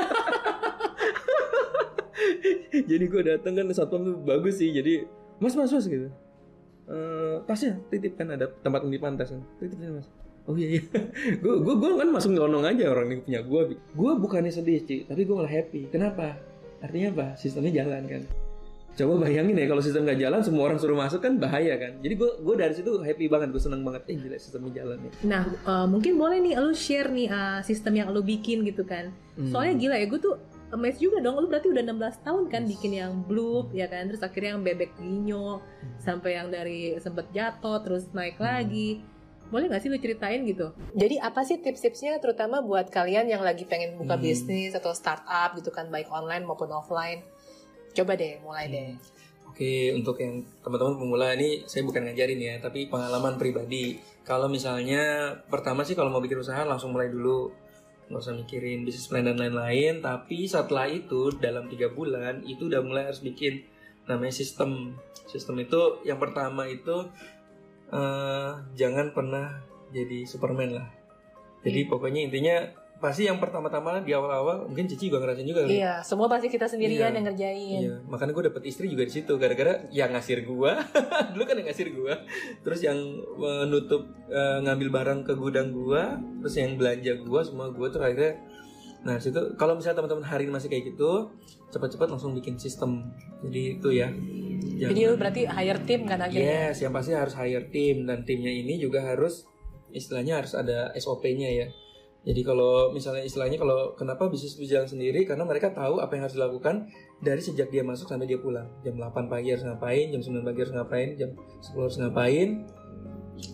B: Jadi gue datang kan satpam tuh bagus sih. Jadi mas mas mas gitu. Eh, tasnya titip kan ada tempat penitipan tas kan. Titip mas. Oh iya iya. Gue gue gue kan masuk nyonong aja orang ini punya gue gue bukannya sedih Ci tapi gue malah happy. Kenapa? Artinya apa? Sistemnya jalan kan coba bayangin ya kalau sistem nggak jalan semua orang suruh masuk kan bahaya kan jadi gue gue dari situ happy banget gue seneng banget eh gila sistemnya jalan nih
A: Nah, eh, mungkin boleh nih lu share nih eh, sistem yang lu bikin gitu kan.
B: Hmm.
A: Soalnya gila ya, gue tuh amazed juga dong. Lu berarti udah 16 tahun kan bikin yang Bloop ya kan, terus akhirnya yang bebek ginyo sampai yang dari sempet jatuh terus naik lagi. Boleh nggak sih lu ceritain gitu? Jadi apa sih tips-tipsnya terutama buat kalian yang lagi pengen buka
B: Hmm.
A: bisnis atau startup gitu kan baik online maupun offline? Coba deh, mulai deh.
B: Oke, untuk yang teman-teman pemula ini saya bukan ngajarin ya, tapi pengalaman pribadi. Kalau misalnya pertama sih kalau mau bikin usaha langsung mulai dulu, nggak usah mikirin bisnis plan dan lain-lain. Tapi setelah itu dalam tiga bulan itu udah mulai harus bikin namanya sistem. Sistem itu yang pertama itu eh, jangan pernah jadi Superman lah. Jadi pokoknya intinya pasti yang pertama-tama di awal-awal mungkin Cici juga ngerasain juga kali.
A: Iya, semua pasti kita sendirian
B: Iya.
A: yang ngerjain.
B: Iya, makanya gue dapet istri juga di situ gara-gara yang ngasir gua, [laughs] dulu kan yang ngasir gua, terus yang menutup eh, ngambil barang ke gudang gua, terus yang belanja gua semua gua tuh akhirnya, nah situ kalau misalnya teman-teman hari ini masih kayak gitu, cepat-cepat langsung bikin sistem, jadi itu ya. Jangan-
A: Jadi berarti hire tim kan akhirnya?
B: Yes, yang pasti harus hire tim dan timnya ini juga harus istilahnya harus ada SOP-nya ya. Jadi kalau misalnya istilahnya kalau kenapa bisnis berjalan sendiri karena mereka tahu apa yang harus dilakukan dari sejak dia masuk sampai dia pulang. Jam 8 pagi harus ngapain, jam 9 pagi harus ngapain, jam 10 harus ngapain.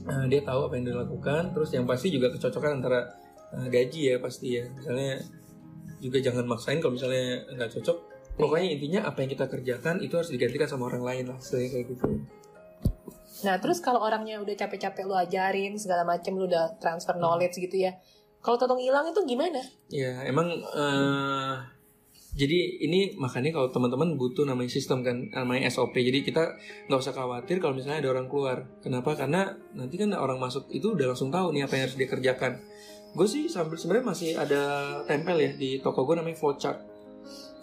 B: Nah, dia tahu apa yang dilakukan, terus yang pasti juga kecocokan antara uh, gaji ya pasti ya. Misalnya juga jangan maksain kalau misalnya nggak cocok pokoknya intinya apa yang kita kerjakan itu harus digantikan sama orang lain lah kayak gitu
A: Nah, terus kalau orangnya udah capek-capek lu ajarin segala macem lu udah transfer knowledge gitu ya. Kalau tolong hilang itu gimana?
B: ya emang eh, jadi ini makanya kalau teman-teman butuh namanya sistem kan namanya SOP jadi kita nggak usah khawatir kalau misalnya ada orang keluar. Kenapa? Karena nanti kan orang masuk itu udah langsung tahu nih apa yang harus dia kerjakan. Gue sih sambil sebenarnya masih ada tempel ya di toko gue namanya flowchart.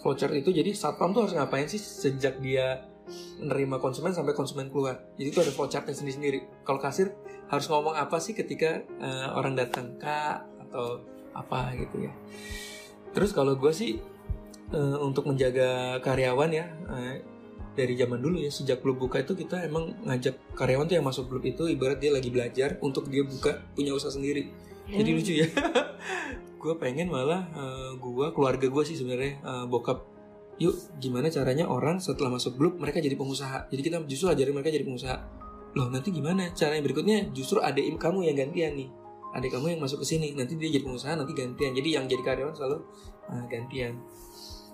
B: Flowchart itu jadi satpam tuh harus ngapain sih sejak dia menerima konsumen sampai konsumen keluar. Jadi itu ada flowchartnya sendiri-sendiri. Kalau kasir harus ngomong apa sih ketika eh, orang datang? Kak atau apa gitu ya. Terus kalau gue sih eh, untuk menjaga karyawan ya eh, dari zaman dulu ya sejak klub buka itu kita emang ngajak karyawan tuh yang masuk klub itu ibarat dia lagi belajar untuk dia buka punya usaha sendiri. Jadi
A: Hmm.
B: lucu ya. [laughs] Gue pengen malah eh, gue keluarga gue sih sebenarnya eh, bokap yuk gimana caranya orang setelah masuk klub mereka jadi pengusaha? Jadi kita justru ajarin mereka jadi pengusaha. Loh nanti gimana cara yang berikutnya? Justru adik kamu yang gantian nih adik kamu yang masuk ke sini nanti dia jadi pengusaha nanti gantian. Jadi yang jadi karyawan selalu uh, gantian.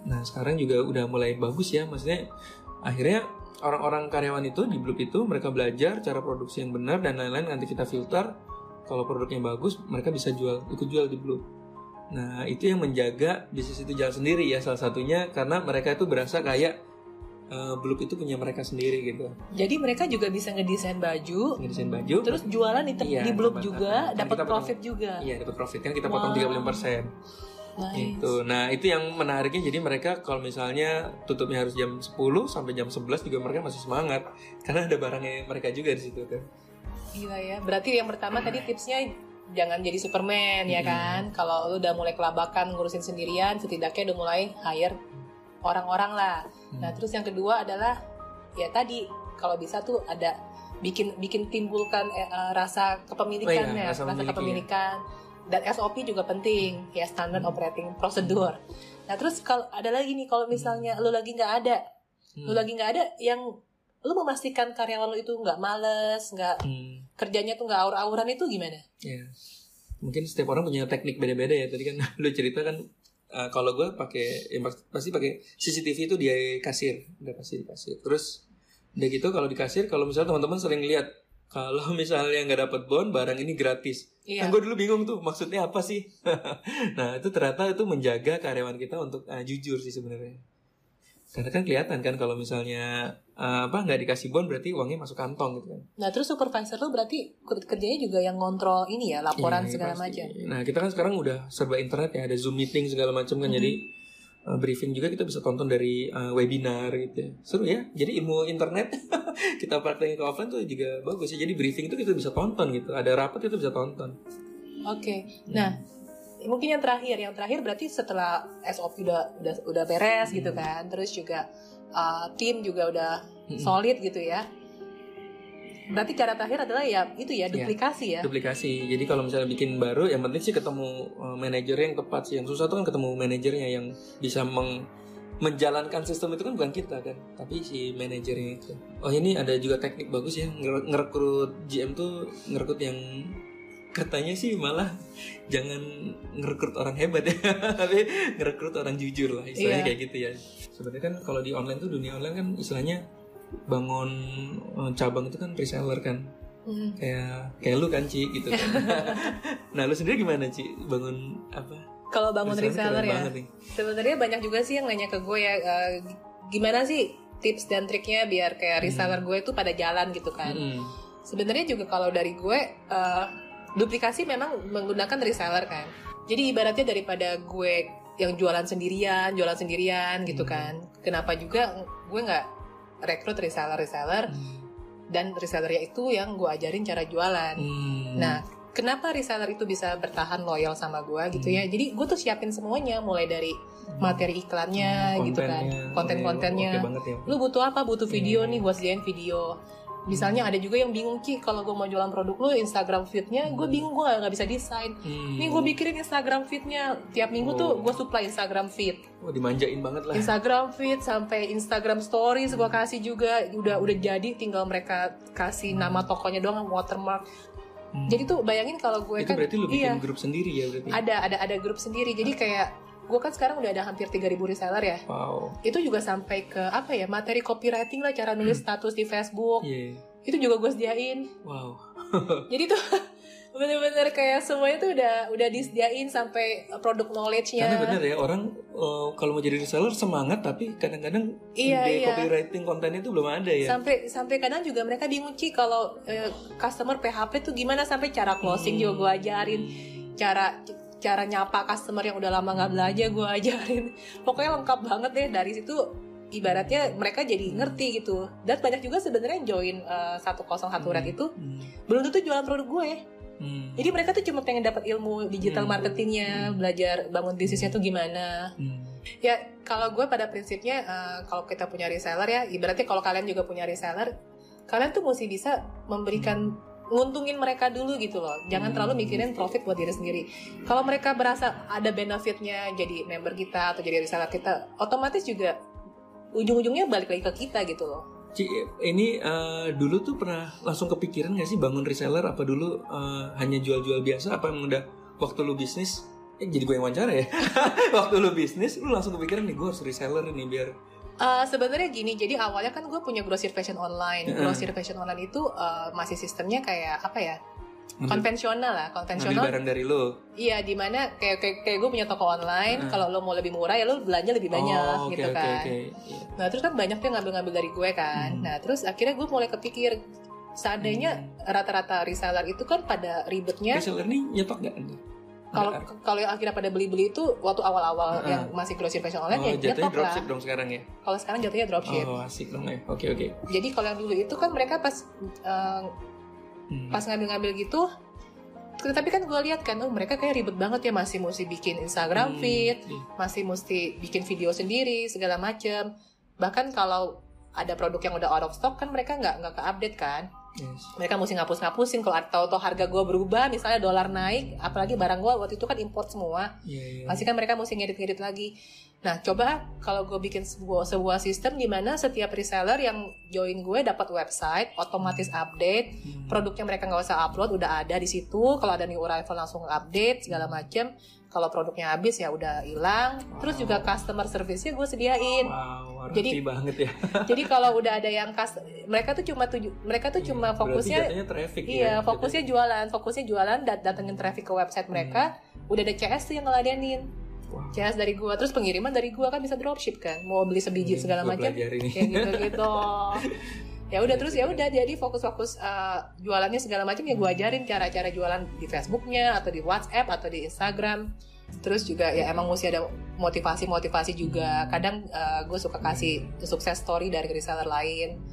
B: Nah sekarang juga udah mulai bagus ya maksudnya akhirnya orang-orang karyawan itu di Bloop itu mereka belajar cara produksi yang benar dan lain-lain nanti kita filter kalau produknya bagus mereka bisa jual ikut jual di Bloop nah itu yang menjaga bisnis itu jalan sendiri ya salah satunya karena mereka itu berasa kayak uh, Bloop itu punya mereka sendiri gitu
A: Jadi mereka juga bisa ngedesain baju,
B: ngedesain baju
A: terus jualan di,
B: Iya,
A: di
B: tempat-
A: juga,
B: kan
A: dapat
B: kita potong-
A: profit juga.
B: iya dapat profit kan kita potong
A: Wow.
B: 35%
A: Nice.
B: Gitu. Nah, itu yang menariknya jadi mereka kalau misalnya tutupnya harus jam 10 sampai jam 11 juga mereka masih semangat karena ada barangnya mereka juga di situ kan.
A: Gila ya. Berarti yang pertama tadi tipsnya jangan jadi Superman ya
B: Hmm.
A: kan. Kalau lu udah mulai kelabakan ngurusin sendirian, setidaknya udah mulai hire orang-orang lah. Nah,
B: Hmm.
A: terus yang kedua adalah ya tadi kalau bisa tuh ada bikin bikin timbulkan eh, eh, rasa kepemilikan
B: Oh iya,
A: ya,
B: rasa
A: rasa,
B: memiliki,
A: kepemilikan dan SOP juga penting ya standard operating procedure. Nah, terus kalau ada lagi nih kalau misalnya lu lagi nggak ada, lu
B: Hmm.
A: lagi nggak ada yang lu memastikan karyawan lu itu nggak males, nggak
B: Hmm,
A: kerjanya tuh nggak aur-auran itu gimana?
B: ya. Mungkin setiap orang punya teknik beda-beda ya. Tadi kan [laughs] lu cerita kan eh, kalau gue pakai ya pas- pasti pakai CCTV itu di kasir, udah pasti di kasir. Terus udah gitu kalau di kasir kalau misalnya teman-teman sering lihat kalau [laughs] misalnya nggak dapat bon barang ini gratis.
A: Iya.
B: Nah, gue dulu bingung tuh maksudnya apa sih? [laughs] nah itu ternyata itu menjaga karyawan kita untuk uh, jujur sih sebenarnya. Karena kan kelihatan kan kalau misalnya uh, apa nggak dikasih bon berarti uangnya masuk kantong gitu kan.
A: Nah, terus supervisor lu berarti ker- kerjanya juga yang ngontrol ini ya, laporan
B: Iya,
A: segala
B: pasti.
A: macam.
B: Nah kita kan sekarang udah serba internet ya ada zoom meeting segala macam kan
A: Mhm.
B: jadi uh, briefing juga kita bisa tonton dari uh, webinar gitu ya. Seru ya. Jadi ilmu internet [laughs] kita praktekin ke offline tuh juga bagus ya. Jadi briefing itu kita bisa tonton gitu. Ada rapat itu bisa tonton.
A: Oke.
B: Hmm.
A: Nah, mungkin yang terakhir, yang terakhir berarti setelah SOP udah udah udah beres gitu
B: Hmm.
A: kan. Terus juga uh, tim juga udah solid gitu ya. Berarti cara terakhir adalah ya itu ya
B: Iya.
A: duplikasi ya.
B: duplikasi. Jadi kalau misalnya bikin baru, yang penting sih ketemu uh, manajernya yang tepat sih. Yang susah tuh kan ketemu manajernya yang bisa meng- menjalankan sistem itu kan bukan kita kan, tapi si manajernya itu. Oh ini ada juga teknik bagus ya nger- ngerekrut GM tuh ngerekrut yang katanya sih malah jangan ngerekrut orang hebat ya, [laughs] tapi ngerekrut orang jujur lah istilahnya
A: Iya.
B: kayak gitu ya. Sebenarnya kan kalau di online tuh dunia online kan istilahnya bangun uh, cabang itu kan reseller kan
A: Hmm.
B: kayak kayak lu kan Ci gitu kan. [laughs] nah lu sendiri gimana Ci bangun apa?
A: Kalau bangun reseller
B: keren
A: ya. Sebenarnya banyak juga sih yang nanya ke gue ya eh, gimana sih tips dan triknya biar kayak reseller gue tuh pada jalan gitu kan.
B: Mm-mm.
A: Sebenarnya juga kalau dari gue eh, duplikasi memang menggunakan reseller kan. Jadi ibaratnya daripada gue yang jualan sendirian, jualan sendirian gitu
B: Hmm.
A: kan. Kenapa juga gue nggak rekrut reseller-reseller dan resellernya itu yang gue ajarin cara jualan.
B: Hmm.
A: Nah, kenapa reseller itu bisa bertahan loyal sama gue gitu ya? Jadi gue tuh siapin semuanya, mulai dari materi iklannya
B: Hmm,
A: gitu kan,
B: kontennya.
A: konten-kontennya.
B: Banget ya.
A: Lu butuh apa? Butuh video
B: Hmm.
A: nih, gue sediain video. Misalnya ada juga yang bingung Ki, kalau gue mau jualan produk lu Instagram feed-nya, gue bingung gue nggak bisa desain.
B: Hmm.
A: Nih gue bikirin Instagram feed-nya tiap minggu tuh
B: Oh.
A: gue supply Instagram feed,
B: Wah, dimanjain banget lah.
A: Instagram feed sampai Instagram stories gue kasih juga udah udah jadi, tinggal mereka kasih nama tokonya doang watermark.
B: Hmm.
A: Jadi tuh bayangin kalau gue
B: itu
A: kan
B: berarti lu bikin
A: iya
B: grup sendiri ya berarti.
A: ada ada ada grup sendiri jadi kayak gue kan sekarang udah ada hampir 3000 reseller ya.
B: wow
A: Itu juga sampai ke apa ya materi copywriting lah cara nulis status di Facebook.
B: iya
A: Itu juga gue sediain.
B: wow [laughs]
A: Jadi tuh [laughs] bener-bener kayak semuanya tuh udah udah disediain sampai produk knowledge-nya.
B: karena bener ya orang eh, kalau mau jadi reseller semangat tapi kadang-kadang
A: Iya,
B: ide
A: iya.
B: copywriting konten itu belum ada ya
A: sampai sampai kadang juga mereka bingung Ci kalau eh, customer PHP tuh gimana sampai cara closing
B: Hmm.
A: juga gue ajarin cara cara nyapa customer yang udah lama nggak belanja gue ajarin [laughs] pokoknya lengkap banget deh dari situ ibaratnya mereka jadi ngerti gitu dan banyak juga sebenarnya yang join eh, 101 red itu
B: Hmm.
A: belum tentu jualan produk gue
B: Hmm.
A: jadi mereka tuh cuma pengen dapat ilmu digital
B: Hmm.
A: marketingnya belajar bangun bisnisnya tuh gimana
B: Hmm.
A: Ya, kalau gue pada prinsipnya eh, kalau kita punya reseller ya, ibaratnya kalau kalian juga punya reseller, kalian tuh mesti bisa memberikan nguntungin mereka dulu gitu loh. Jangan
B: Hmm.
A: terlalu mikirin profit buat diri sendiri. Kalau mereka berasa ada benefitnya jadi member kita atau jadi reseller kita, otomatis juga ujung-ujungnya balik lagi ke kita gitu loh.
B: Ci, ini eh, dulu tuh pernah langsung kepikiran gak sih bangun reseller apa dulu eh, hanya jual-jual biasa apa emang udah waktu lu bisnis eh jadi gue yang wawancara ya [laughs] waktu lu bisnis lu langsung kepikiran nih gue harus reseller nih biar
A: Eh, Sebenarnya gini, jadi awalnya kan gue punya grosir fashion online. Grosir fashion online itu eh, masih sistemnya kayak apa ya? Konvensional lah, konvensional.
B: barang dari lu
A: Iya, di mana kayak kayak, kayak gue punya toko online,
B: Heeh.
A: kalau lo mau lebih murah ya lo belanja lebih banyak
B: oh, oke
A: gitu kan.
B: oke Iya.
A: Nah, terus kan banyak yang ngambil-ngambil dari gue kan.
B: Hmm.
A: Nah, terus akhirnya gue mulai kepikir seandainya rata-rata reseller itu kan pada ribetnya
B: reseller nih nyetok gak anda
A: kalau kalau yang akhirnya pada beli-beli itu waktu awal-awal
B: Heeh.
A: yang masih grosir fashion online
B: oh,
A: ya
B: jatuhnya
A: nyetok lah.
B: dropship dong sekarang ya
A: Kalau sekarang jatuhnya dropship.
B: oh asik dong ya oke oke
A: Jadi kalau yang dulu itu kan mereka pas eh,
B: Hmm.
A: pas ngambil-ngambil gitu tapi kan gue lihat kan oh mereka kayak ribet banget ya masih mesti bikin Instagram
B: Hmm,
A: feed
B: iya.
A: masih mesti bikin video sendiri segala macem bahkan kalau ada produk yang udah out of stock kan mereka nggak nggak ke update kan
B: Yes.
A: mereka mesti ngapus-ngapusin kalau tahu-tahu harga gue berubah misalnya dolar naik apalagi barang gue waktu itu kan import semua
B: Iya, iya.
A: pasti kan mereka mesti ngedit-ngedit lagi nah coba kalau gue bikin sebuah sebuah sistem di mana setiap reseller yang join gue dapat website otomatis update
B: Hmm.
A: produknya mereka nggak usah upload udah ada di situ kalau ada new arrival langsung update segala macem kalau produknya habis ya udah hilang. Terus juga customer service-nya gue sediain.
B: Wow,
A: Jadi-
B: banget ya. [laughs]
A: jadi kalau udah ada yang kas mereka tuh cuma tuju mereka tuh cuma
B: Berarti
A: fokusnya
B: traffic ya.
A: iya fokusnya jualan fokusnya jualan dat datengin traffic ke website mereka udah ada CS tuh yang ngeladenin.
B: Wow.
A: CS dari gua terus pengiriman dari gua kan bisa dropship kan. Mau beli sebiji
B: Ini
A: segala macam. kayak gitu gitu [laughs] ya udah terus ya udah jadi fokus-fokus uh, jualannya segala macam ya gua ajarin cara-cara jualan di Facebooknya atau di WhatsApp atau di Instagram. Terus juga ya emang mesti ada motivasi-motivasi juga. Kadang gue suka kasih sukses story dari reseller lain.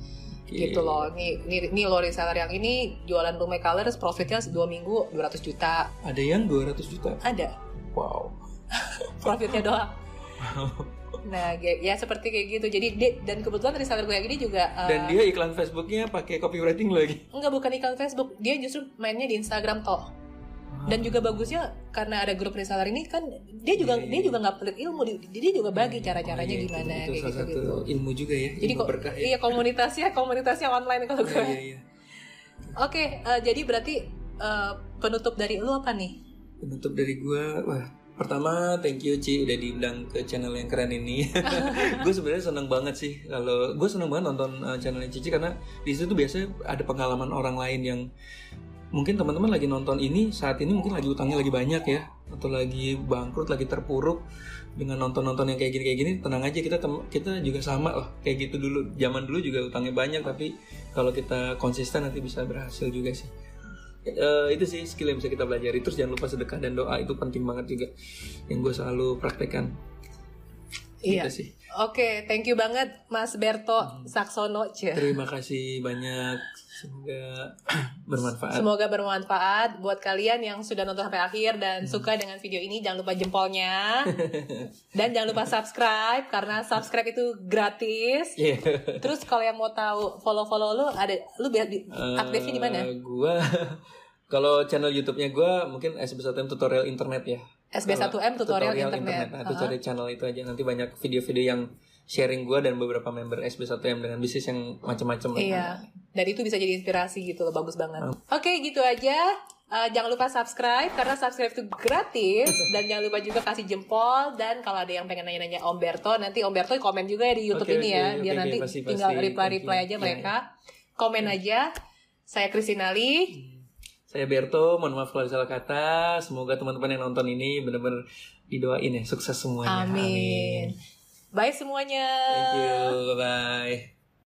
A: Gitu loh. Nih nih, nih lo reseller yang ini jualan Lume Colors profitnya dua minggu 200 juta.
B: Ada yang 200 juta.
A: ada.
B: Wow. [laughs]
A: profitnya doang [laughs] nah ya, ya seperti kayak gitu jadi dia, dan kebetulan reseller gue yang ini juga uh,
B: Dan dia iklan Facebooknya pakai copywriting lagi.
A: enggak bukan iklan Facebook dia justru mainnya di Instagram toh dan juga bagusnya karena ada grup reseller ini kan dia juga
B: Iya, iya.
A: dia juga nggak pelit ilmu dia, juga bagi cara-caranya
B: Oh, iya,
A: gimana
B: itu, itu
A: kayak
B: salah
A: gitu
B: satu
A: gitu
B: ilmu juga ya.
A: jadi
B: ilmu
A: kok
B: berkah ya.
A: iya komunitasnya komunitasnya online kalau gue
B: Iya, iya, iya.
A: oke eh, jadi berarti eh, penutup dari lu apa nih
B: Penutup dari gua, wah pertama thank you Ci udah diundang ke channel yang keren ini. [laughs] gue sebenarnya seneng banget sih kalau gue seneng banget nonton uh, channelnya Cici karena di situ tuh biasanya ada pengalaman orang lain yang mungkin teman-teman lagi nonton ini saat ini mungkin lagi utangnya lagi banyak ya atau lagi bangkrut lagi terpuruk dengan nonton-nonton yang kayak gini kayak gini tenang aja kita kita juga sama lah kayak gitu dulu zaman dulu juga utangnya banyak tapi kalau kita konsisten nanti bisa berhasil juga sih Eh, itu sih skill yang bisa kita pelajari terus jangan lupa sedekah dan doa itu penting banget juga yang gue selalu praktekkan
A: Iya.
B: Gitu sih
A: Oke, thank you banget Mas Berto
B: Hmm.
A: Saksono. Cie.
B: terima kasih banyak semoga [clears throat] bermanfaat
A: Semoga bermanfaat buat kalian yang sudah nonton sampai akhir dan
B: Hmm.
A: suka dengan video ini. Jangan lupa jempolnya. [laughs] dan jangan lupa subscribe karena subscribe itu gratis.
B: Iya.
A: Terus kalau yang mau tahu follow-follow lu ada lu biar di, aktifnya di mana?
B: Eh, gua [laughs] kalau channel YouTube-nya gua mungkin SB1M tutorial internet ya.
A: SB1M tutorial, internet.
B: Nah, itu
A: Uh-huh.
B: cari channel itu aja. Nanti banyak video-video yang sharing gua dan beberapa member SB1M dengan bisnis yang macam-macam.
A: Iya. Dan itu bisa jadi inspirasi gitu loh, bagus banget. Oke, gitu aja. Eh, jangan lupa subscribe karena subscribe itu gratis [laughs] dan jangan lupa juga kasih jempol dan kalau ada yang pengen nanya-nanya Om Berto nanti Om Berto komen juga ya di YouTube
B: Oke,
A: ini
B: oke,
A: ya biar
B: oke,
A: nanti
B: pasti,
A: tinggal reply-reply
B: Thank
A: aja
B: you.
A: mereka komen aja saya Kristinali
B: Saya Berto, mohon maaf kalau ada salah kata. Semoga teman-teman yang nonton ini benar-benar didoain ya sukses semuanya.
A: amin. Bye semuanya.
B: Thank you, bye bye.